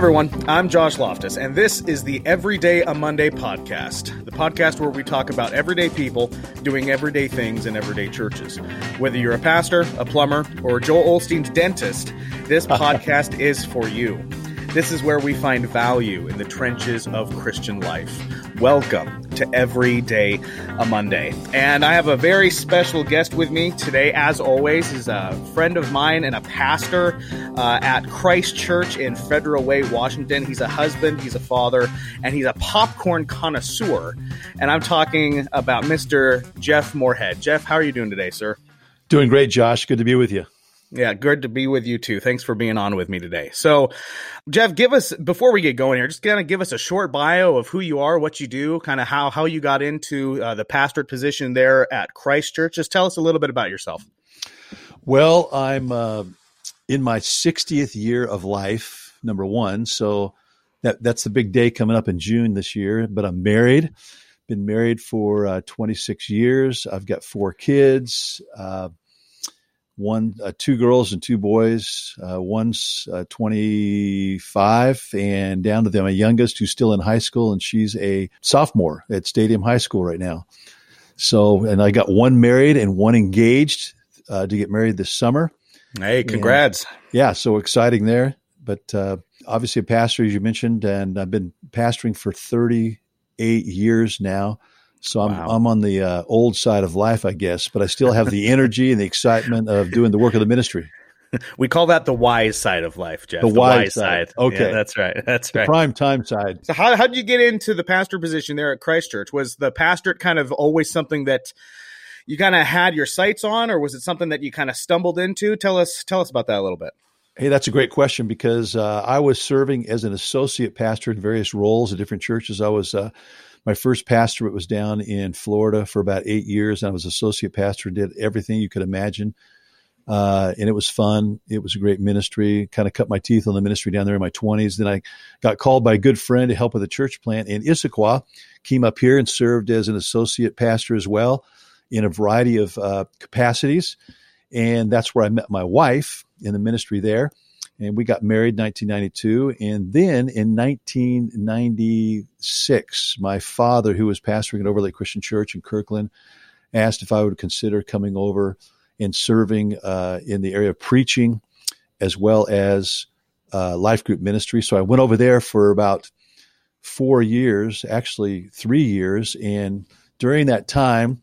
everyone. I'm Josh Loftus, and this is the Everyday a Monday podcast, the podcast where we talk about everyday people doing everyday things in everyday churches. Whether you're a pastor, a plumber, or Joel Osteen's dentist, this podcast is for you. This is where we find value in the trenches of Christian life. Welcome to Every Day a Monday. And I have a very special guest with me today, as always, is a friend of mine and a pastor uh, at Christ Church in Federal Way, Washington. He's a husband, he's a father, and he's a popcorn connoisseur. And I'm talking about Mr. Jeff Moorhead. Jeff, how are you doing today, sir? Doing great, Josh. Good to be with you. Yeah, good to be with you too. Thanks for being on with me today. So, Jeff, give us before we get going here, just kind of give us a short bio of who you are, what you do, kind of how how you got into uh, the pastorate position there at Christ Church. Just tell us a little bit about yourself. Well, I'm uh, in my 60th year of life, number one. So that that's the big day coming up in June this year. But I'm married. Been married for uh, 26 years. I've got four kids. Uh, one, uh, two girls and two boys. Uh, one's uh, 25 and down to the, my youngest who's still in high school and she's a sophomore at Stadium High School right now. So, and I got one married and one engaged uh, to get married this summer. Hey, congrats. And, yeah. So exciting there. But uh, obviously a pastor, as you mentioned, and I've been pastoring for 38 years now. So I'm wow. I'm on the uh, old side of life, I guess, but I still have the energy and the excitement of doing the work of the ministry. We call that the wise side of life, Jeff. The, the wise, wise side. side. Okay, yeah, that's right. That's the right. Prime time side. So how how did you get into the pastor position there at Christ Church? Was the pastorate kind of always something that you kind of had your sights on, or was it something that you kind of stumbled into? Tell us tell us about that a little bit. Hey, that's a great question because uh, I was serving as an associate pastor in various roles at different churches. I was. Uh, my first pastorate was down in Florida for about eight years. I was associate pastor and did everything you could imagine. Uh, and it was fun. It was a great ministry. Kind of cut my teeth on the ministry down there in my 20s. Then I got called by a good friend to help with a church plant in Issaquah. Came up here and served as an associate pastor as well in a variety of uh, capacities. And that's where I met my wife in the ministry there and we got married in 1992. And then in 1996, my father, who was pastoring at Overlake Christian Church in Kirkland, asked if I would consider coming over and serving uh, in the area of preaching as well as uh, life group ministry. So I went over there for about four years, actually three years. And during that time,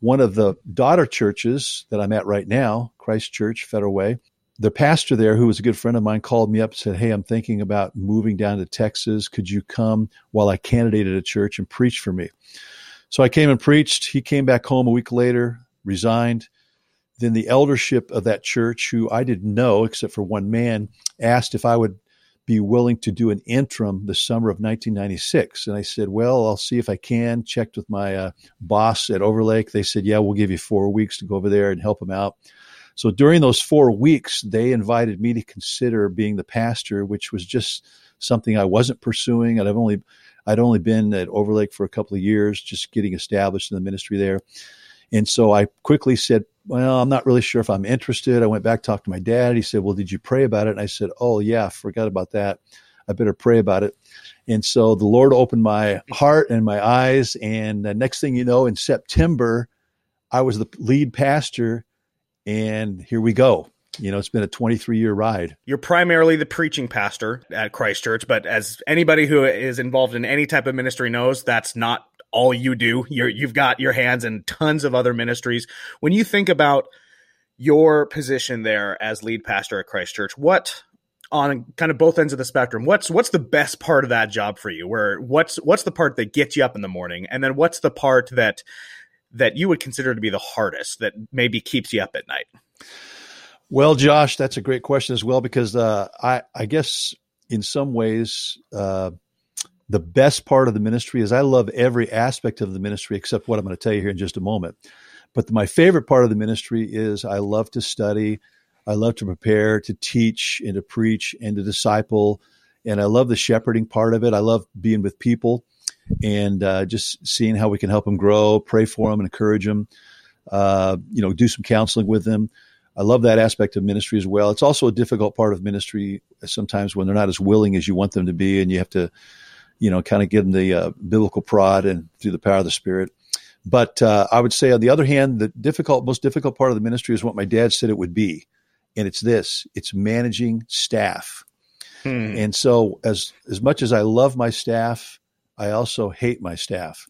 one of the daughter churches that I'm at right now, Christ Church, Federal Way, the pastor there, who was a good friend of mine, called me up and said, Hey, I'm thinking about moving down to Texas. Could you come while I candidated a church and preach for me? So I came and preached. He came back home a week later, resigned. Then the eldership of that church, who I didn't know except for one man, asked if I would be willing to do an interim the summer of 1996. And I said, Well, I'll see if I can. Checked with my uh, boss at Overlake. They said, Yeah, we'll give you four weeks to go over there and help them out. So during those four weeks, they invited me to consider being the pastor, which was just something I wasn't pursuing. And I've only, I'd only been at Overlake for a couple of years, just getting established in the ministry there. And so I quickly said, well, I'm not really sure if I'm interested. I went back, talked to my dad. He said, well, did you pray about it? And I said, oh yeah, forgot about that. I better pray about it. And so the Lord opened my heart and my eyes. And the next thing you know, in September, I was the lead pastor and here we go. You know, it's been a 23 year ride. You're primarily the preaching pastor at Christ Church, but as anybody who is involved in any type of ministry knows, that's not all you do. You're, you've got your hands in tons of other ministries. When you think about your position there as lead pastor at Christ Church, what on kind of both ends of the spectrum what's what's the best part of that job for you where what's what's the part that gets you up in the morning and then what's the part that that you would consider to be the hardest that maybe keeps you up at night? Well, Josh, that's a great question as well because uh, I, I guess in some ways uh, the best part of the ministry is I love every aspect of the ministry except what I'm going to tell you here in just a moment. But my favorite part of the ministry is I love to study, I love to prepare, to teach, and to preach, and to disciple, and I love the shepherding part of it. I love being with people and uh, just seeing how we can help them grow, pray for them, and encourage them. Uh, you know, do some counseling with them. I love that aspect of ministry as well. It's also a difficult part of ministry sometimes when they're not as willing as you want them to be, and you have to, you know, kind of give them the uh, biblical prod and through the power of the Spirit. But uh, I would say, on the other hand, the difficult, most difficult part of the ministry is what my dad said it would be, and it's this: it's managing staff. Hmm. And so, as as much as I love my staff, I also hate my staff.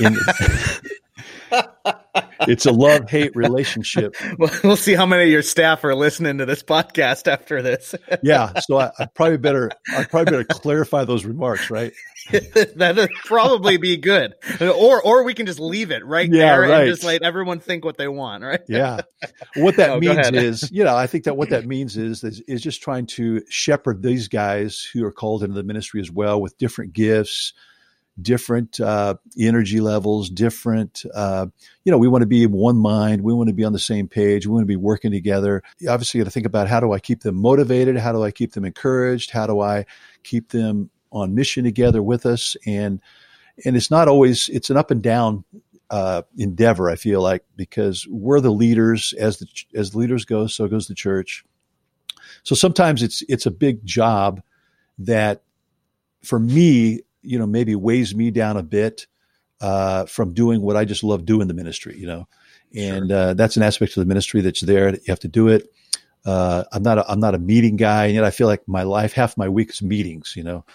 In, it's a love hate relationship. Well, we'll see how many of your staff are listening to this podcast after this. yeah, so I, I, probably better I probably better clarify those remarks, right? That'd probably be good, or or we can just leave it right yeah, there right. and just let everyone think what they want, right? yeah. What that oh, means is, you know, I think that what that means is, is is just trying to shepherd these guys who are called into the ministry as well with different gifts different uh, energy levels, different, uh, you know, we want to be one mind. We want to be on the same page. We want to be working together. You obviously, got to think about how do I keep them motivated? How do I keep them encouraged? How do I keep them on mission together with us? And, and it's not always, it's an up and down uh, endeavor, I feel like, because we're the leaders as the, as the leaders go, so goes the church. So sometimes it's, it's a big job that for me, you know, maybe weighs me down a bit uh, from doing what I just love doing the ministry, you know. And sure. uh, that's an aspect of the ministry that's there. You have to do it. Uh, I'm not a, I'm not a meeting guy, and yet I feel like my life, half my week is meetings, you know.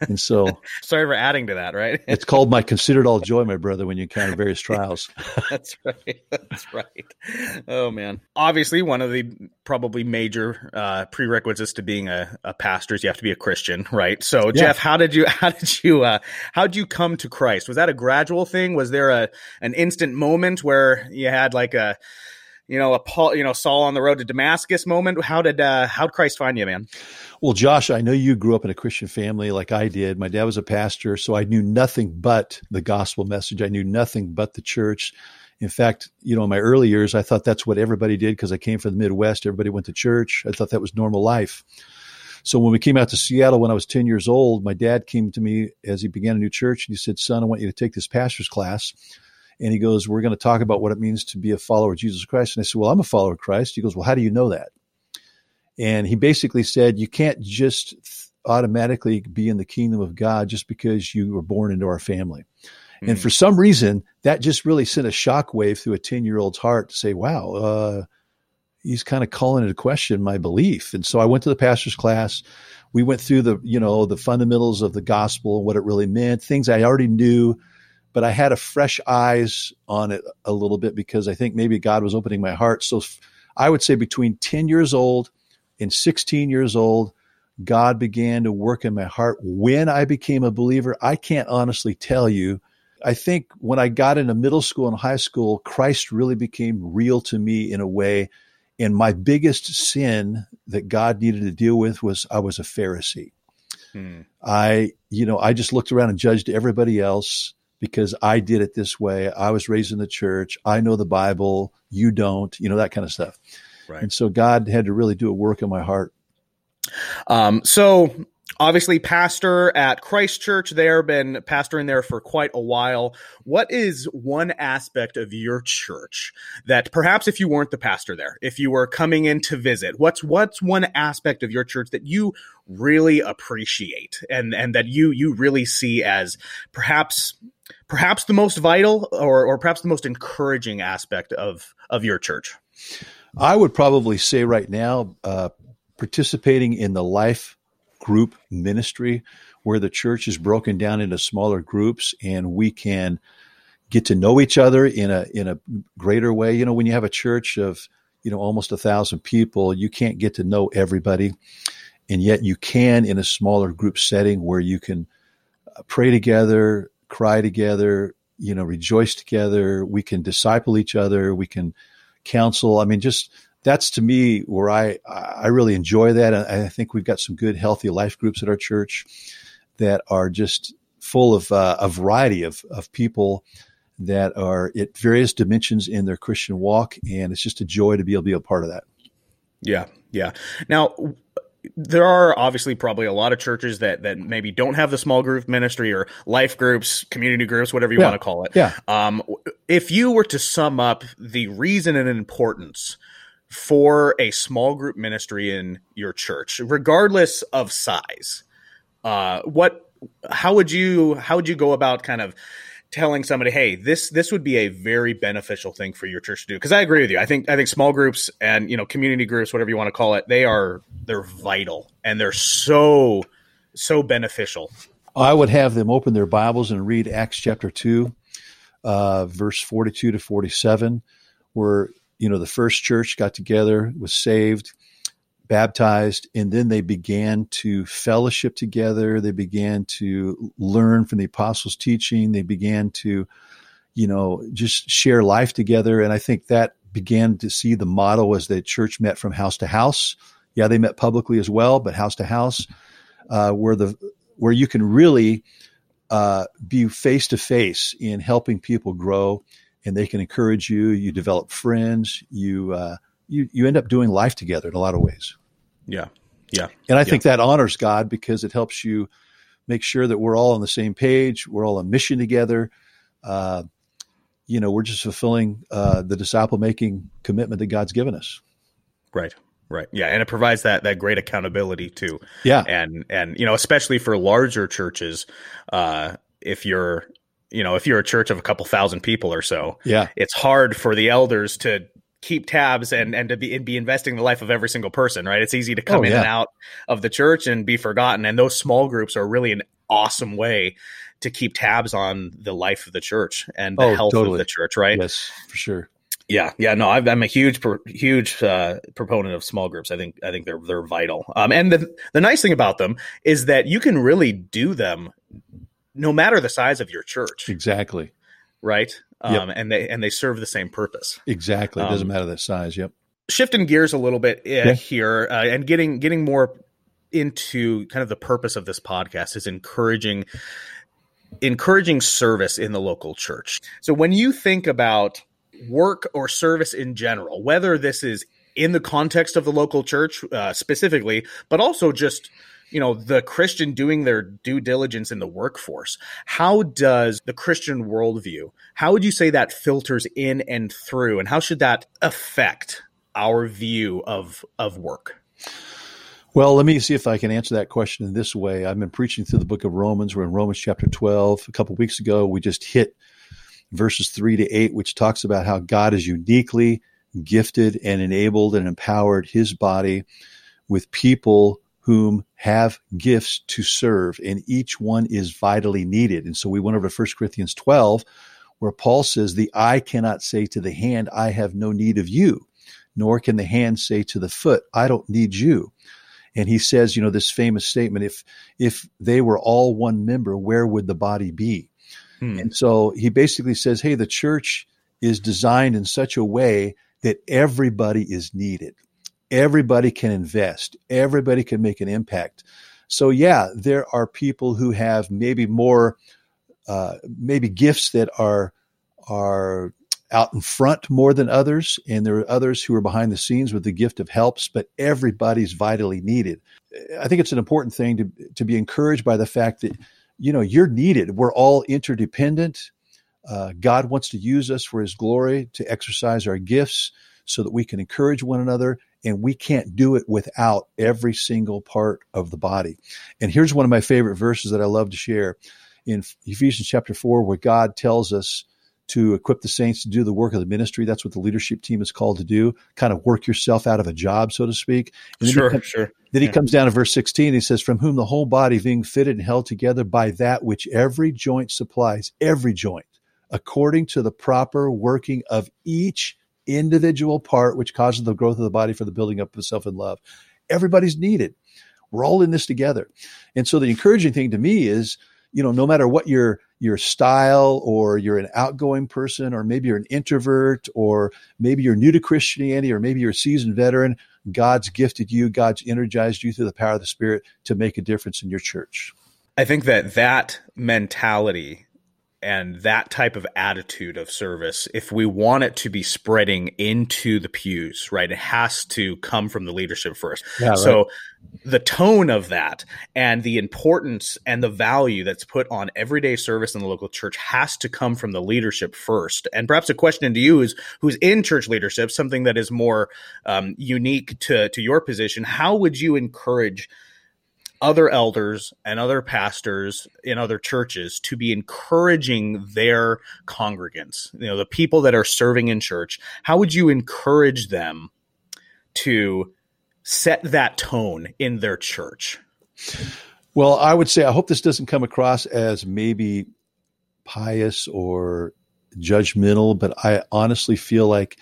And so, sorry for adding to that, right? it's called my considered all joy, my brother, when you encounter various trials. That's right. That's right. Oh man, obviously one of the probably major uh, prerequisites to being a, a, pastor is you have to be a Christian, right? So, yeah. Jeff, how did you how did you uh, how did you come to Christ? Was that a gradual thing? Was there a an instant moment where you had like a you know, a Paul, you know, Saul on the road to Damascus moment. How did uh, how did Christ find you, man? Well, Josh, I know you grew up in a Christian family like I did. My dad was a pastor, so I knew nothing but the gospel message. I knew nothing but the church. In fact, you know, in my early years, I thought that's what everybody did because I came from the Midwest. Everybody went to church. I thought that was normal life. So when we came out to Seattle when I was 10 years old, my dad came to me as he began a new church and he said, Son, I want you to take this pastor's class and he goes, We're going to talk about what it means to be a follower of Jesus Christ. And I said, Well, I'm a follower of Christ. He goes, Well, how do you know that? And he basically said, You can't just automatically be in the kingdom of God just because you were born into our family. Mm-hmm. And hmm. for some reason, that just really sent a shockwave through a 10 year old's heart to say, Wow, uh, he's kind of calling into question my belief. And so I went to the pastor's class. We went through the, you know, the fundamentals of the gospel, what it really meant, things I already knew but I had a fresh eyes on it a little bit because I think maybe God was opening my heart. So I would say between 10 years old and 16 years old, God began to work in my heart. When I became a believer, I can't honestly tell you. I think when I got into middle school and high school, Christ really became real to me in a way. And my biggest sin that God needed to deal with was I was a Pharisee. Hmm. I, you know, I just looked around and judged everybody else because I did it this way. I was raised in the church. I know the Bible. You don't, you know, that kind of stuff. Right. And so God had to really do a work in my heart. Um, so obviously pastor at Christ Church there, been pastoring there for quite a while. What is one aspect of your church that perhaps if you weren't the pastor there, if you were coming in to visit, what's what's one aspect of your church that you really appreciate and and that you you really see as perhaps perhaps the most vital or, or perhaps the most encouraging aspect of, of your church? I would probably say right now, uh, participating in the life group ministry where the church is broken down into smaller groups and we can get to know each other in a in a greater way. You know, when you have a church of you know almost a thousand people, you can't get to know everybody, and yet you can in a smaller group setting where you can uh, pray together, cry together, you know, rejoice together. We can disciple each other. We can counsel. I mean, just that's to me where I I really enjoy that. I think we've got some good, healthy life groups at our church that are just full of uh, a variety of of people that are at various dimensions in their Christian walk, and it's just a joy to be able to be a part of that. Yeah, yeah. Now, there are obviously probably a lot of churches that that maybe don't have the small group ministry or life groups, community groups, whatever you yeah. want to call it. Yeah. Um, if you were to sum up the reason and importance for a small group ministry in your church, regardless of size, uh, what, how would you, how would you go about kind of telling somebody, hey, this this would be a very beneficial thing for your church to do. Because I agree with you. I think I think small groups and you know community groups, whatever you want to call it, they are they're vital and they're so so beneficial. I would have them open their Bibles and read Acts chapter two, uh, verse forty two to forty seven, where you know the first church got together, was saved, baptized, and then they began to fellowship together. They began to learn from the apostles' teaching. They began to, you know, just share life together. And I think that began to see the model as the church met from house to house. Yeah, they met publicly as well, but house to house, uh, where the where you can really uh, be face to face in helping people grow, and they can encourage you. You develop friends. You uh, you you end up doing life together in a lot of ways. Yeah. Yeah. And I yeah. think that honors God because it helps you make sure that we're all on the same page. We're all on mission together. Uh, you know, we're just fulfilling uh, the disciple making commitment that God's given us. Right. Right. Yeah, and it provides that that great accountability too. Yeah. And and you know, especially for larger churches, uh, if you're you know, if you're a church of a couple thousand people or so, yeah, it's hard for the elders to keep tabs and and to be and be investing the life of every single person, right? It's easy to come oh, in yeah. and out of the church and be forgotten. And those small groups are really an awesome way to keep tabs on the life of the church and the oh, health totally. of the church, right? Yes, for sure. Yeah, yeah, no, i am a huge, huge uh, proponent of small groups. I think, I think they're they're vital. Um, and the the nice thing about them is that you can really do them, no matter the size of your church. Exactly. Right um, yep. and they and they serve the same purpose. Exactly. It doesn't um, matter the size. Yep. Shifting gears a little bit uh, yeah. here uh, and getting getting more into kind of the purpose of this podcast is encouraging encouraging service in the local church. So when you think about work or service in general, whether this is in the context of the local church uh, specifically, but also just you know the christian doing their due diligence in the workforce. How does the christian worldview how would you say that filters in and through and how should that affect our view of of work? Well let me see if i can answer that question in this way. I've been preaching through the book of romans. We're in romans chapter 12 a couple weeks ago we just hit verses 3 to 8 which talks about how god is uniquely gifted and enabled and empowered his body with people whom have gifts to serve, and each one is vitally needed. And so we went over to 1 Corinthians 12, where Paul says, The eye cannot say to the hand, I have no need of you, nor can the hand say to the foot, I don't need you. And he says, you know, this famous statement, if if they were all one member, where would the body be? Hmm. And so he basically says, hey, the church is designed in such a way that everybody is needed everybody can invest, everybody can make an impact. So, yeah, there are people who have maybe more, uh, maybe gifts that are are out in front more than others, and there are others who are behind the scenes with the gift of helps. But everybody's vitally needed. I think it's an important thing to to be encouraged by the fact that you know you're needed. We're all interdependent. Uh, God wants to use us for His glory to exercise our gifts so that we can encourage one another and we can't do it without every single part of the body. And here's one of my favorite verses that I love to share in Ephesians chapter 4, where God tells us to equip the saints to do the work of the ministry. That's what the leadership team is called to do, kind of work yourself out of a job, so to speak. And sure, comes, sure. Then yeah. he comes down to verse 16. He says, From whom the whole body being fitted and held together by that which every joint supplies, every joint, according to the proper working of each individual part which causes the growth of the body for the building up of self in love. Everybody's needed. We're all in this together. And so the encouraging thing to me is, you know, no matter what your your style or you're an outgoing person or maybe you're an introvert or maybe you're new to Christianity or maybe you're a seasoned veteran, God's gifted you, God's energized you through the power of the Spirit to make a difference in your church. I think that that mentality and that type of attitude of service, if we want it to be spreading into the pews, right, it has to come from the leadership first. Yeah, right. So the tone of that and the importance and the value that's put on everyday service in the local church has to come from the leadership first. And perhaps a question to you is who's in church leadership, something that is more um, unique to, to your position. How would you encourage other elders and other pastors in other churches to be encouraging their congregants, you know, the people that are serving in church, how would you encourage them to set that tone in their church? Well, I would say I hope this doesn't come across as maybe pious or judgmental, but I honestly feel like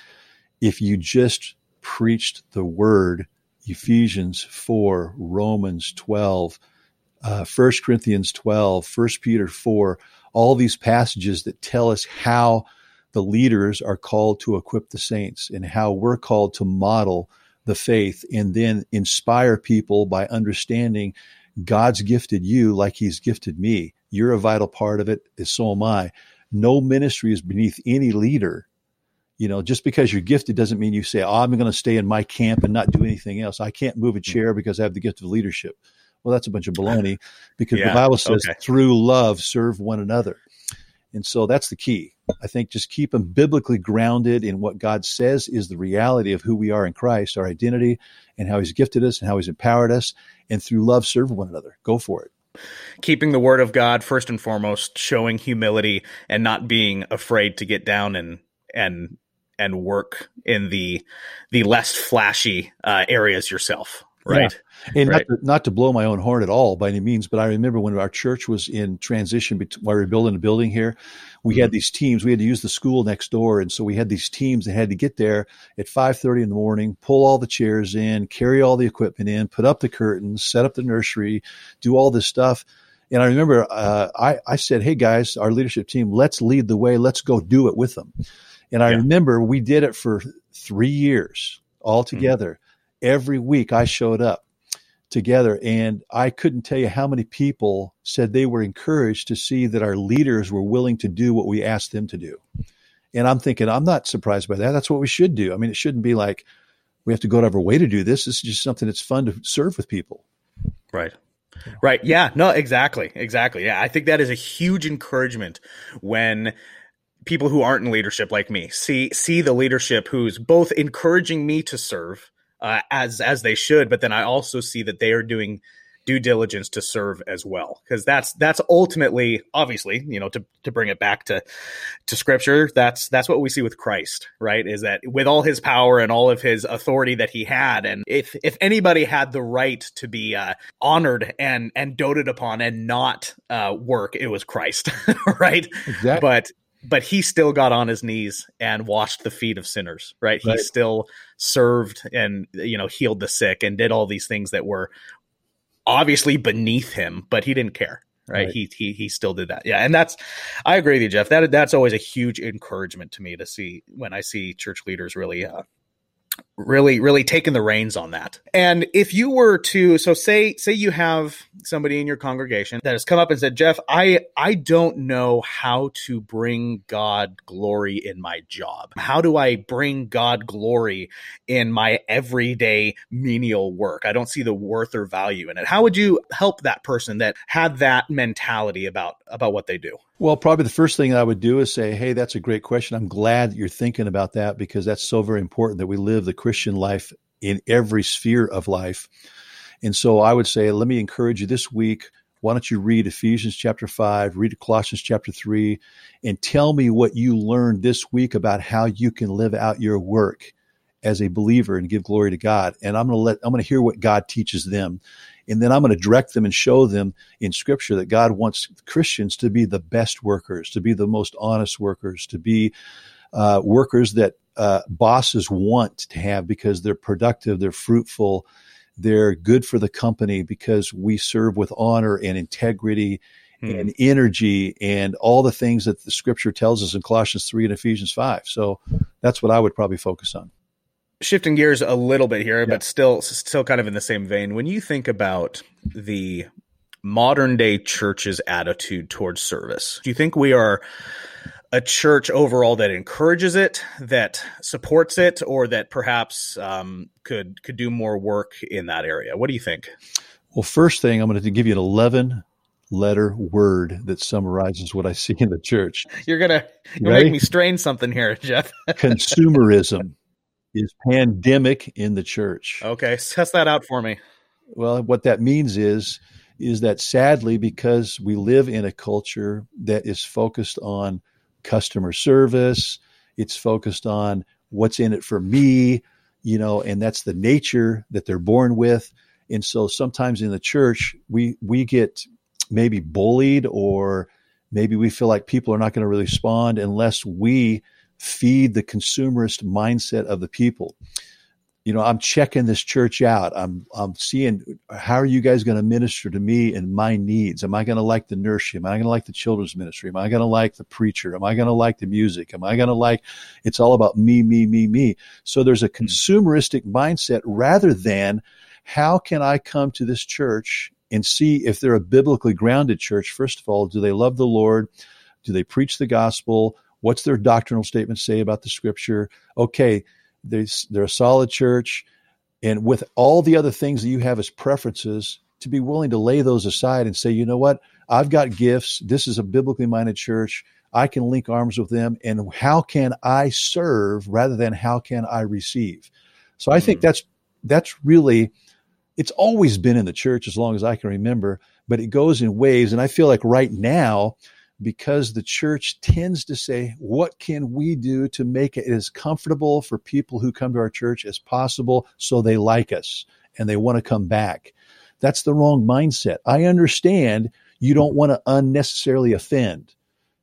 if you just preached the word Ephesians 4, Romans 12, uh, 1 Corinthians 12, 1 Peter 4, all these passages that tell us how the leaders are called to equip the saints and how we're called to model the faith and then inspire people by understanding God's gifted you like he's gifted me. You're a vital part of it, so am I. No ministry is beneath any leader you know, just because you're gifted doesn't mean you say, "Oh, I'm going to stay in my camp and not do anything else. I can't move a mm. chair because I have the gift of leadership." Well, that's a bunch of baloney because yeah, the Bible says, okay. "Through love, serve one another." And so that's the key. I think just keep them biblically grounded in what God says is the reality of who we are in Christ, our identity, and how He's gifted us and how He's empowered us. And through love, serve one another. Go for it keeping the word of God first and foremost, showing humility and not being afraid to get down and and and work in the the less flashy uh, areas yourself right yeah. and right. Not, to, not to blow my own horn at all by any means but i remember when our church was in transition between, while we were building a building here we mm-hmm. had these teams we had to use the school next door and so we had these teams that had to get there at 5.30 in the morning pull all the chairs in carry all the equipment in put up the curtains set up the nursery do all this stuff and I remember uh, I, I said, "Hey guys, our leadership team, let's lead the way. Let's go do it with them." And I yeah. remember we did it for three years all hmm. together. Mm-hmm. Every week I showed up together and I couldn't tell you how many people said they were encouraged to see that our leaders were willing to do what we asked them to do. And I'm thinking, I'm not surprised by that. That's what we should do. I mean, it shouldn't be like we have to go out of our way to do this. This is just something that's fun to serve with people. Right. Right. Yeah. No, exactly. Exactly. Yeah. I think that is a huge encouragement when people who aren't in leadership like me see see the leadership who's both encouraging me to serve uh, as as they should, but then I also see that they are doing due diligence to serve as well because that's that's ultimately obviously you know to to bring it back to to scripture that's that's what we see with Christ right is that with all his power and all of his authority that he had and if if anybody had the right to be uh, honored and and doted upon and not uh, work it was Christ right exactly. but but he still got on his knees and washed the feet of sinners right? right he still served and you know healed the sick and did all these things that were obviously beneath him but he didn't care right? right, He, he he still did that yeah and that's i agree with you jeff that that's always a huge encouragement to me to see when i see church leaders really uh, really really taking the reins on that. And if you were to so say say you have somebody in your congregation that has come up and said jeff i i don't know how to bring god glory in my job. How do i bring god glory in my everyday menial work? I don't see the worth or value in it. How would you help that person that had that mentality about about what they do? Well, probably the first thing I would do is say, Hey, that's a great question. I'm glad that you're thinking about that because that's so very important that we live the Christian life in every sphere of life. And so I would say, let me encourage you this week. Why don't you read Ephesians chapter 5, read Colossians chapter 3, and tell me what you learned this week about how you can live out your work as a believer and give glory to God. And I'm going to let, I'm going to hear what God teaches them. And then I'm going to direct them and show them in scripture that God wants Christians to be the best workers, to be the most honest workers, to be uh, workers that uh, bosses want to have because they're productive, they're fruitful, they're good for the company because we serve with honor and integrity hmm. and energy and all the things that the scripture tells us in Colossians 3 and Ephesians 5. So that's what I would probably focus on shifting gears a little bit here, yeah. but still still kind of in the same vein. When you think about the modern day church's attitude towards service? Do you think we are a church overall that encourages it, that supports it, or that perhaps um, could could do more work in that area? What do you think? Well, first thing, I'm going to give you an 11 letter word that summarizes what I see in the church. You're gonna make me strain something here, Jeff. Consumerism is pandemic in the church. Okay, test that out for me. Well, what that means is is that sadly, because we live in a culture that is focused on customer service, it's focused on what's in it for me, you know, and that's the nature that they're born with. And so sometimes in the church, we we get maybe bullied or maybe we feel like people are not going to really respond unless we feed the consumerist mindset of the people. You know, I'm checking this church out. I'm I'm seeing how are you guys going to minister to me and my needs? Am I going to like the nursery? Am I going to like the children's ministry? Am I going to like the preacher? Am I going to like the music? Am I going to like it's all about me, me, me, me. So there's a hmm. consumeristic mindset rather than how can I come to this church and see if they're a biblically grounded church. First of all, do they love the Lord? Do they preach the gospel? What's their doctrinal statement say about the scripture? Okay, they're, they're a solid church. And with all the other things that you have as preferences, to be willing to lay those aside and say, you know what? I've got gifts. This is a biblically minded church. I can link arms with them. And how can I serve rather than how can I receive? So I think mm. that's that's really it's always been in the church as long as I can remember, but it goes in waves. And I feel like right now, because the church tends to say, what can we do to make it as comfortable for people who come to our church as possible so they like us and they want to come back? That's the wrong mindset. I understand you don't want to unnecessarily offend.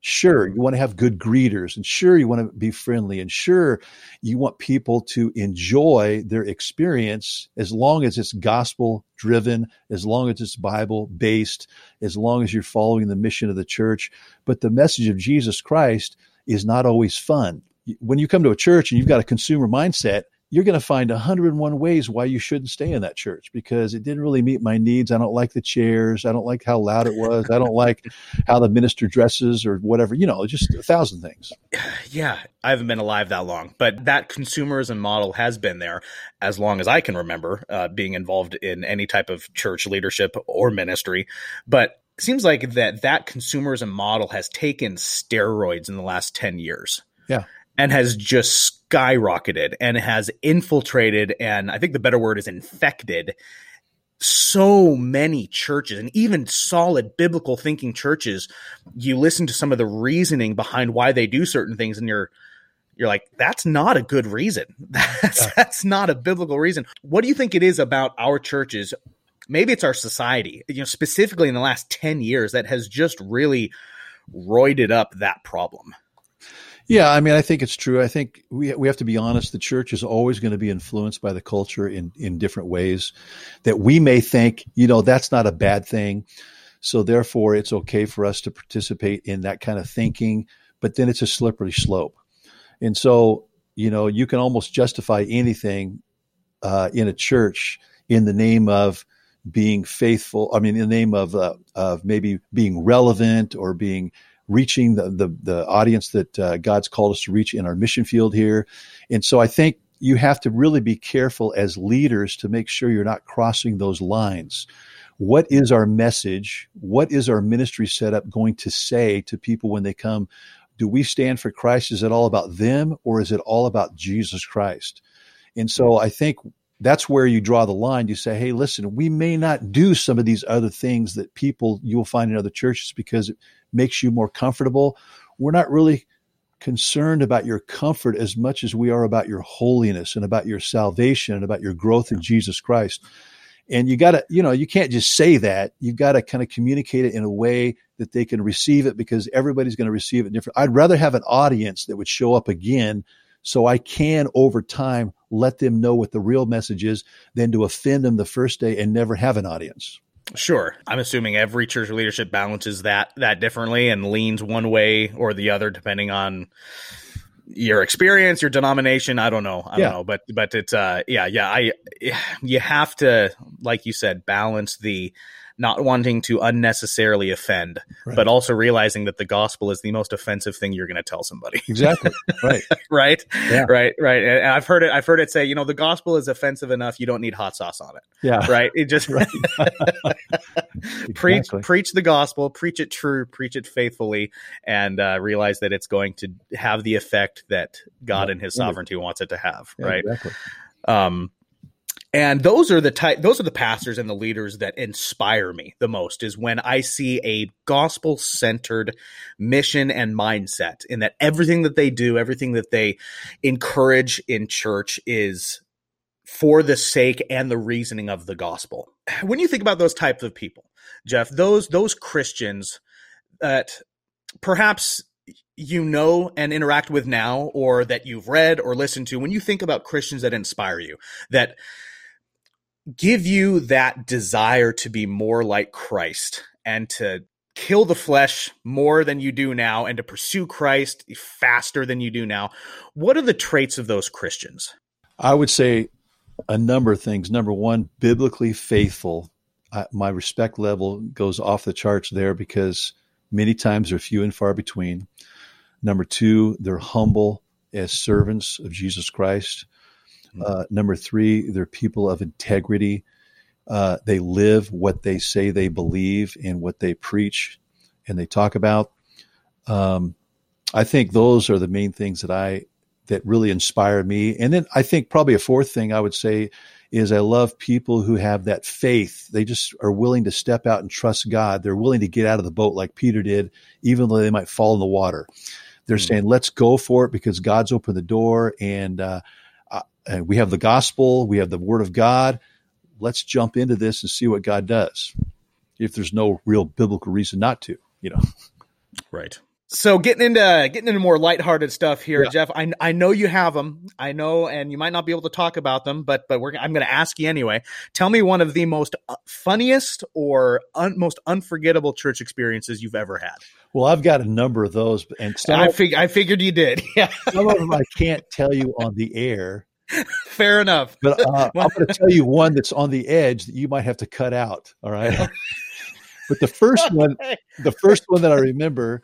Sure, you want to have good greeters, and sure, you want to be friendly, and sure, you want people to enjoy their experience as long as it's gospel driven, as long as it's Bible based, as long as you're following the mission of the church. But the message of Jesus Christ is not always fun. When you come to a church and you've got a consumer mindset, you're going to find 101 ways why you shouldn't stay in that church because it didn't really meet my needs. I don't like the chairs. I don't like how loud it was. I don't like how the minister dresses or whatever, you know, just a thousand things. Yeah. I haven't been alive that long, but that consumerism model has been there as long as I can remember uh, being involved in any type of church leadership or ministry. But it seems like that that consumerism model has taken steroids in the last 10 years. Yeah. And has just skyrocketed and has infiltrated, and I think the better word is infected so many churches and even solid biblical thinking churches. You listen to some of the reasoning behind why they do certain things and you're you're like that's not a good reason. That's yeah. that's not a biblical reason. What do you think it is about our churches? Maybe it's our society you know specifically in the last 10 years that has just really roided up that problem yeah, I mean, I think it's true. I think we we have to be honest. The church is always going to be influenced by the culture in in different ways that we may think, you know, that's not a bad thing. So therefore, it's okay for us to participate in that kind of thinking. But then it's a slippery slope, and so you know, you can almost justify anything uh, in a church in the name of being faithful. I mean, in the name of uh, of maybe being relevant or being reaching the, the, the audience that uh, God's called us to reach in our mission field here. And so I think you have to really be careful as leaders to make sure you're not crossing those lines. What is our message? What is our ministry setup going to say to people when they come? Do we stand for Christ? Is it all about them or is it all about Jesus Christ? And so I think that's where you draw the line. You say, hey, listen, we may not do some of these other things that people you'll find in other churches because makes you more comfortable. We're not really concerned about your comfort as much as we are about your holiness and about your salvation and about your growth in Jesus Christ. And you got to, you know, you can't just say that. You've got to kind of communicate it in a way that they can receive it because everybody's going to receive it different. I'd rather have an audience that would show up again so I can over time let them know what the real message is than to offend them the first day and never have an audience. Sure. I'm assuming every church leadership balances that that differently and leans one way or the other depending on your experience, your denomination. I don't know. I yeah. don't know, but but it's uh yeah yeah I you have to like you said balance the not wanting to unnecessarily offend, Right. but also realizing that the gospel is the most offensive thing you're going to tell somebody. Exactly. right. right? Yeah. Right, right. And I've heard it I've heard it say, you know, the gospel is offensive enough, you don't need hot sauce on it. Yeah. Right? It just Right. preach Exactly. preach the gospel, preach it true, preach it faithfully, and uh, realize that it's going to have the effect that God Yeah. and His sovereignty wants it to have. Yeah, right. Exactly. Um, and those are the type those are the pastors and the leaders that inspire me the most is when I see a gospel centered mission and mindset in that everything that they do, everything that they encourage in church is for the sake and the reasoning of the gospel. When you think about those types of people, Jeff, those those Christians that perhaps you know and interact with now or that you've read or listened to when you think about Christians that inspire you that give you that desire to be more like Christ and to kill the flesh more than you do now and to pursue Christ faster than you do now what are the traits of those Christians I would say a number of things. Number one, biblically faithful. My respect level goes off the charts there because many times they're few and far between. Number two, they're humble as servants of Jesus Christ. Uh, number three, they're people of integrity. Uh, they live what they say they believe and what they preach and they talk about. Um, I think those are the main things that I that really inspired me. And then I think probably a fourth thing I would say is I love people who have that faith. They just are willing to step out and trust God. They're willing to get out of the boat like Peter did, even though they might fall in the water. They're Hmm. saying, let's go for it because God's opened the door and, uh, uh, and we have the gospel, we have the word of God. Let's jump into this and see what God does. If there's no real biblical reason not to, you know. Right. So getting into getting into more lighthearted stuff here, Yeah. Jeff. I I know you have them. I know, and you might not be able to talk about them, but but we're I'm going to ask you anyway. Tell me one of the most uh, funniest or un, most unforgettable church experiences you've ever had. Well, I've got a number of those, and some, I fig- I figured you did. Yeah, some of them I can't tell you on the air. fair enough. But uh, I'm going to tell you one that's on the edge that you might have to cut out. All right. but the first one, the first one that I remember,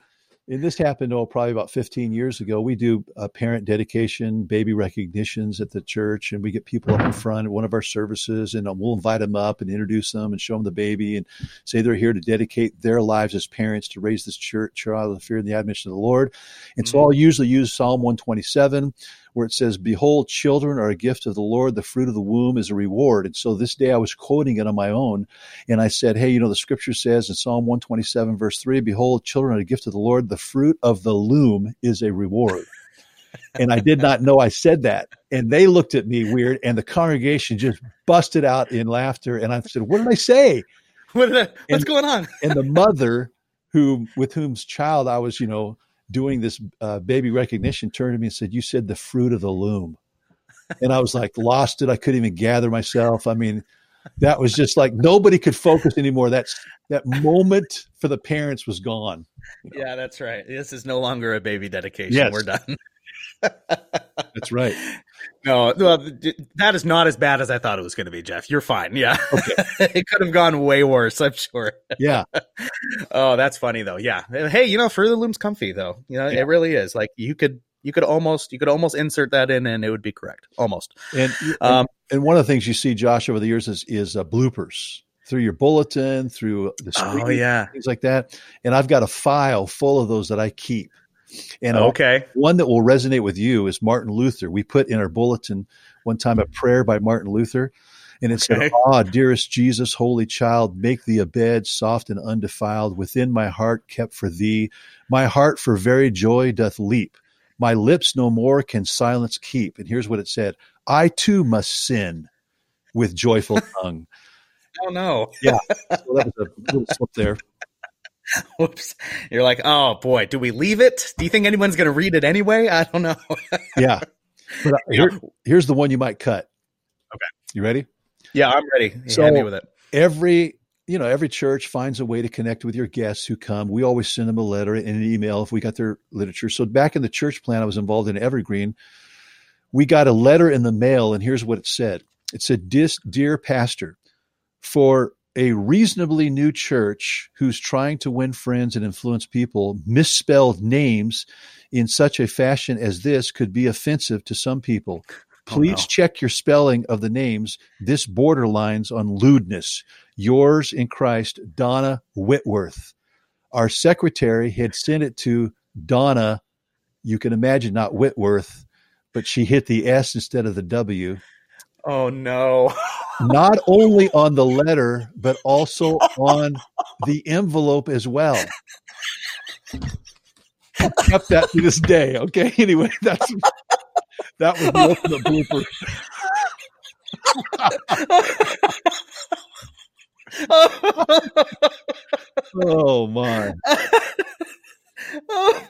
and this happened oh probably about 15 years ago. We do a parent dedication, baby recognitions at the church, and we get people up in front at one of our services, and we'll invite them up and introduce them and show them the baby and say they're here to dedicate their lives as parents to raise this church child in the fear and the admonition of the Lord. And so I'll usually use Psalm 127 where it says, Behold, children are a gift of the Lord, the fruit of the womb is a reward. And so this day I was quoting it on my own, and I said, Hey, you know, the scripture says in Psalm 127, verse 3, Behold, children are a gift of the Lord, the fruit of the loom is a reward. and I did not know I said that. And they looked at me weird, and the congregation just busted out in laughter. And I said, What did I say? What the- what's And- going on? and the mother who with whom's child I was, you know, doing this uh, baby recognition turned to me and said, "You said the fruit of the loom," and I was like, lost it. I couldn't even gather myself. I mean, that was just like nobody could focus anymore. That's that moment for the parents was gone. Yeah, that's right. This is no longer a baby dedication. Yes. We're done. That's right. No, well, that is not as bad as I thought it was going to be, Jeff. You're fine. Yeah. it could have gone way worse, I'm sure. Yeah, Oh, that's funny though. Yeah. Hey, you know, Further Loom's comfy though. You know, Yeah. it really is. Like you could you could almost you could almost insert that in and it would be correct. Almost. and Um and one of the things you see, Josh, over the years is is uh, bloopers through your bulletin, through the screen, oh yeah. things like that. And I've got a file full of those that I keep. And Okay. one that will resonate with you is Martin Luther. We put in our bulletin one time a prayer by Martin Luther, and it Okay. said, Ah, dearest Jesus, holy child, make thee a bed soft and undefiled, within my heart kept for thee. My heart for very joy doth leap. My lips no more can silence keep. And here's what it said I too must sin with joyful tongue. Oh no. Yeah, so that was a little slip there. Whoops. You're like, oh boy, do we leave it? Do you think anyone's going to read it anyway? I don't know. Yeah. But uh, here, here's the one you might cut. Okay. You ready? Yeah, I'm ready. So- me with it. every you know every church finds a way to connect with your guests who come we always send them a letter and an email if we got their literature so back in the church plan i was involved in evergreen we got a letter in the mail and here's what it said it said dear pastor for a reasonably new church who's trying to win friends and influence people misspelled names in such a fashion as this could be offensive to some people. Please Oh, no. check your spelling of the names. This borderlines on lewdness. Yours in Christ, Donna Whitworth. Our secretary had sent it to Donna, you can imagine not Whitworth, but she hit the S instead of the W. Oh no. Not only on the letter, but also on the envelope as well. Kept that to this day. Okay. Anyway, that's that was the ultimate blooper. Oh my. oh,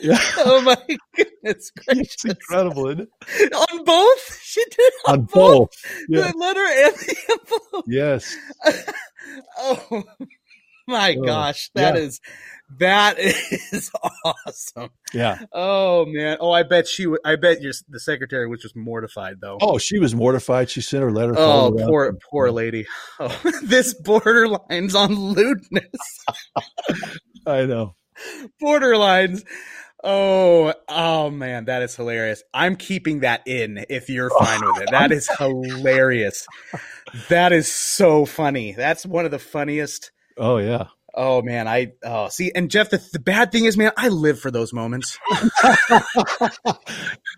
Yeah. oh my goodness gracious. It's incredible, isn't it? On both? She did on, On both. Yeah. The letter and the envelope. Yes. oh my Oh, gosh. that yeah. is that is awesome. Yeah. Oh man. Oh, I bet she. w- I bet your the secretary was just mortified though. Oh, she was mortified. She sent her letter. Oh, poor poor lady. Oh, this borderlines on lewdness. I know. Borderlines. Oh, oh man, that is hilarious. I'm keeping that in if you're fine with it. That is hilarious. That is so funny. That's one of the funniest. Oh yeah. Oh man, I oh see, and Jeff, the, the bad thing is, man, I live for those moments.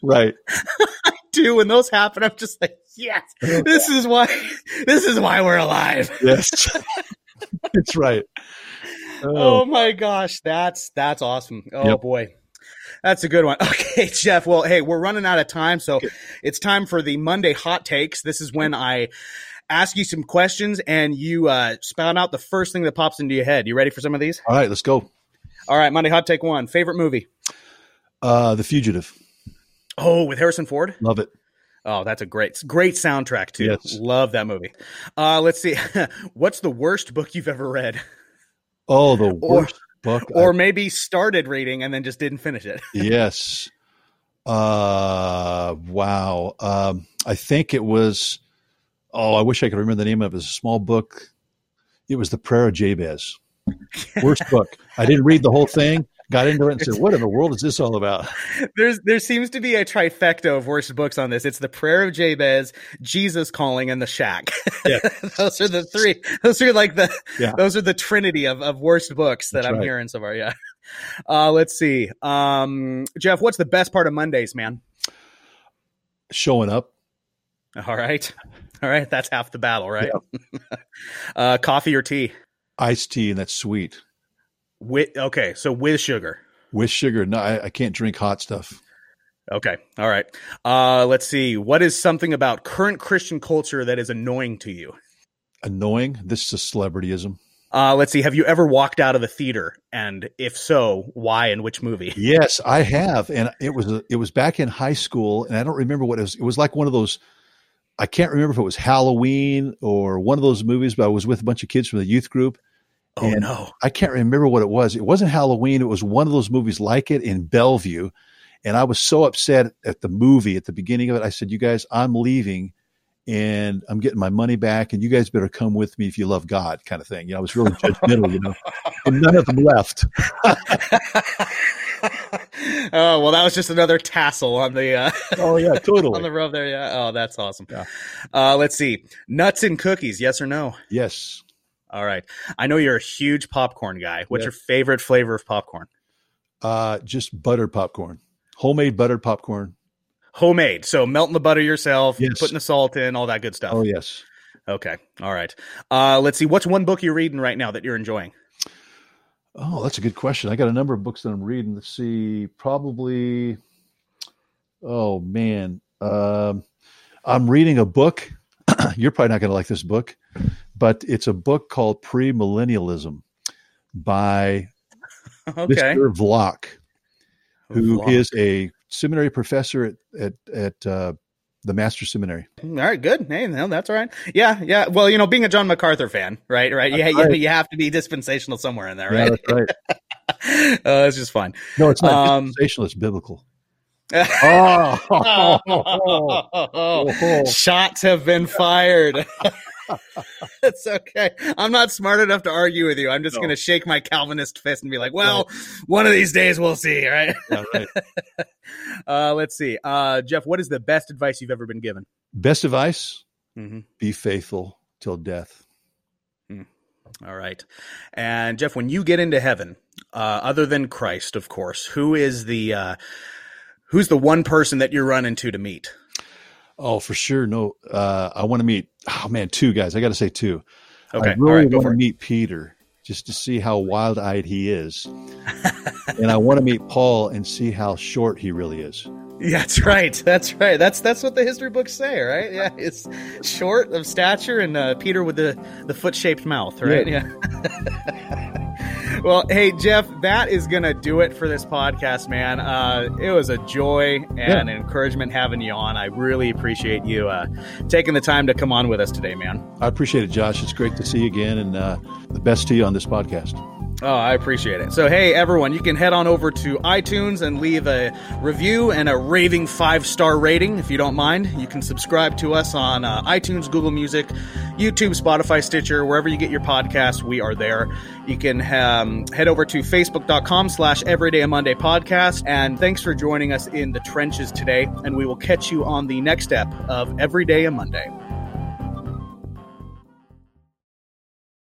Right. I do. when those happen, I'm just like, yes, this is why, this is why we're alive. Yes. That's right. Oh Oh, my gosh, that's that's awesome. Oh Yep. boy. That's a good one. Okay, Jeff. Well, hey, we're running out of time, so Okay. it's time for the Monday hot takes. This is when I ask you some questions and you uh, spout out the first thing that pops into your head. You ready for some of these? all right. Let's go. All right, Monday hot take one. Favorite movie? Uh, the Fugitive. Oh, with Harrison Ford. Love it. Oh, that's a great, great soundtrack too. Yes. Love that movie. Uh, let's see. What's the worst book you've ever read, Oh, the Or- worst book. or I- maybe started reading and then just didn't finish it? yes. Uh, wow. Um, I think it was. Oh, I wish I could remember the name of it. It was a small book. It was the Prayer of Jabez. Worst book. I didn't read the whole thing. Got into it and said, "What in the world is this all about?" There's there seems to be a trifecta of worst books on this. It's the Prayer of Jabez, Jesus Calling, and the Shack. Yeah. those are the three. Those are like the Yeah. those are the trinity of, of worst books that That's I'm right. hearing so far. Yeah. Uh, let's see. Um, Jeff, what's the best part of Mondays, man? Showing up. All right, all right. That's half the battle, right? uh, coffee or tea? Iced tea, and that's sweet. With okay, so with sugar. With sugar. No, I, I can't drink hot stuff. Okay. All right. Uh, let's see. What is something about current Christian culture that is annoying to you? Annoying. This is a celebrityism. Uh, let's see. Have you ever walked out of a theater? And if so, why and which movie? Yes, I have, and it was it was back in high school, and I don't remember what it was. It was like one of those. I can't remember if it was Halloween or one of those movies, but I was with a bunch of kids from the youth group. Oh And- no. I can't remember what it was. It wasn't Halloween. It was one of those movies like it in Bellevue, and I was so upset at the movie at the beginning of it. I said, "You guys, I'm leaving." And I'm getting my money back, and you guys better come with me if you love God, kind of thing. You know, I was really judgmental, you know. And none of them left. oh well, that was just another tassel on the uh, Oh yeah, totally. on the robe there. Yeah. Oh, that's awesome. Yeah. Uh, let's see. Nuts and cookies. Yes or no? yes. All right. I know you're a huge popcorn guy. What's Yeah. your favorite flavor of popcorn? Uh, just buttered popcorn, homemade buttered popcorn. Homemade. So melting the butter yourself, Yes. putting the salt in, all that good stuff. Oh yes. Okay. All right. Uh, let's see. What's one book you're reading right now that you're enjoying? Oh, that's a good question. I got a number of books that I'm reading. Let's see, probably. Oh man, um, I'm reading a book. You're probably not going to like this book, but it's a book called Premillennialism by Okay. Mr. Vlach, who is Vlog. a seminary professor at at, at uh, the Master Seminary. All right, good. Hey, no, that's all right. Yeah, yeah. Well, you know, being a John MacArthur fan, right? Right. Yeah, yeah. right. You have to be dispensational somewhere in there, Yeah, right? that's right. uh, it's just fun. No, it's not Um, dispensational. It's biblical. Oh, Oh, Shots have been fired. it's okay. I'm not smart enough to argue with you. I'm just No. going to shake my Calvinist fist and be like, well, one of these days we'll see, right? Yeah, right. uh, let's see. Uh, Jeff, what is the best advice you've ever been given? Best advice: Mm-hmm. be faithful till death. All right. And Jeff, when you get into heaven, uh, other than Christ, of course, who is the uh, who's the one person that you run into to meet? Oh, for sure. No, uh, I want to meet. Oh man, two guys. I got to say two. Okay. I All really right, want to meet Peter just to see how wild-eyed he is, and I want to meet Paul and see how short he really is. Yeah, that's right. That's right. That's that's what the history books say, right? Yeah, it's short of stature and uh, Peter with the the foot shaped mouth, right? Yeah. well, hey Jeff, that is gonna do it for this podcast, man. Uh, it was a joy and Yeah. an encouragement having you on. I really appreciate you uh, taking the time to come on with us today, man. I appreciate it, Josh. It's great to see you again, and uh, the best to you on this podcast. Oh, I appreciate it. So, hey, everyone, you can head on over to iTunes and leave a review and a raving five star rating if you don't mind. You can subscribe to us on uh, iTunes, Google Music, YouTube, Spotify, Stitcher, wherever you get your podcasts, we are there. You can um, head over to facebook.com slash everyday a Monday podcast. And thanks for joining us in the trenches today. And we will catch you on the next step of Everyday a Monday.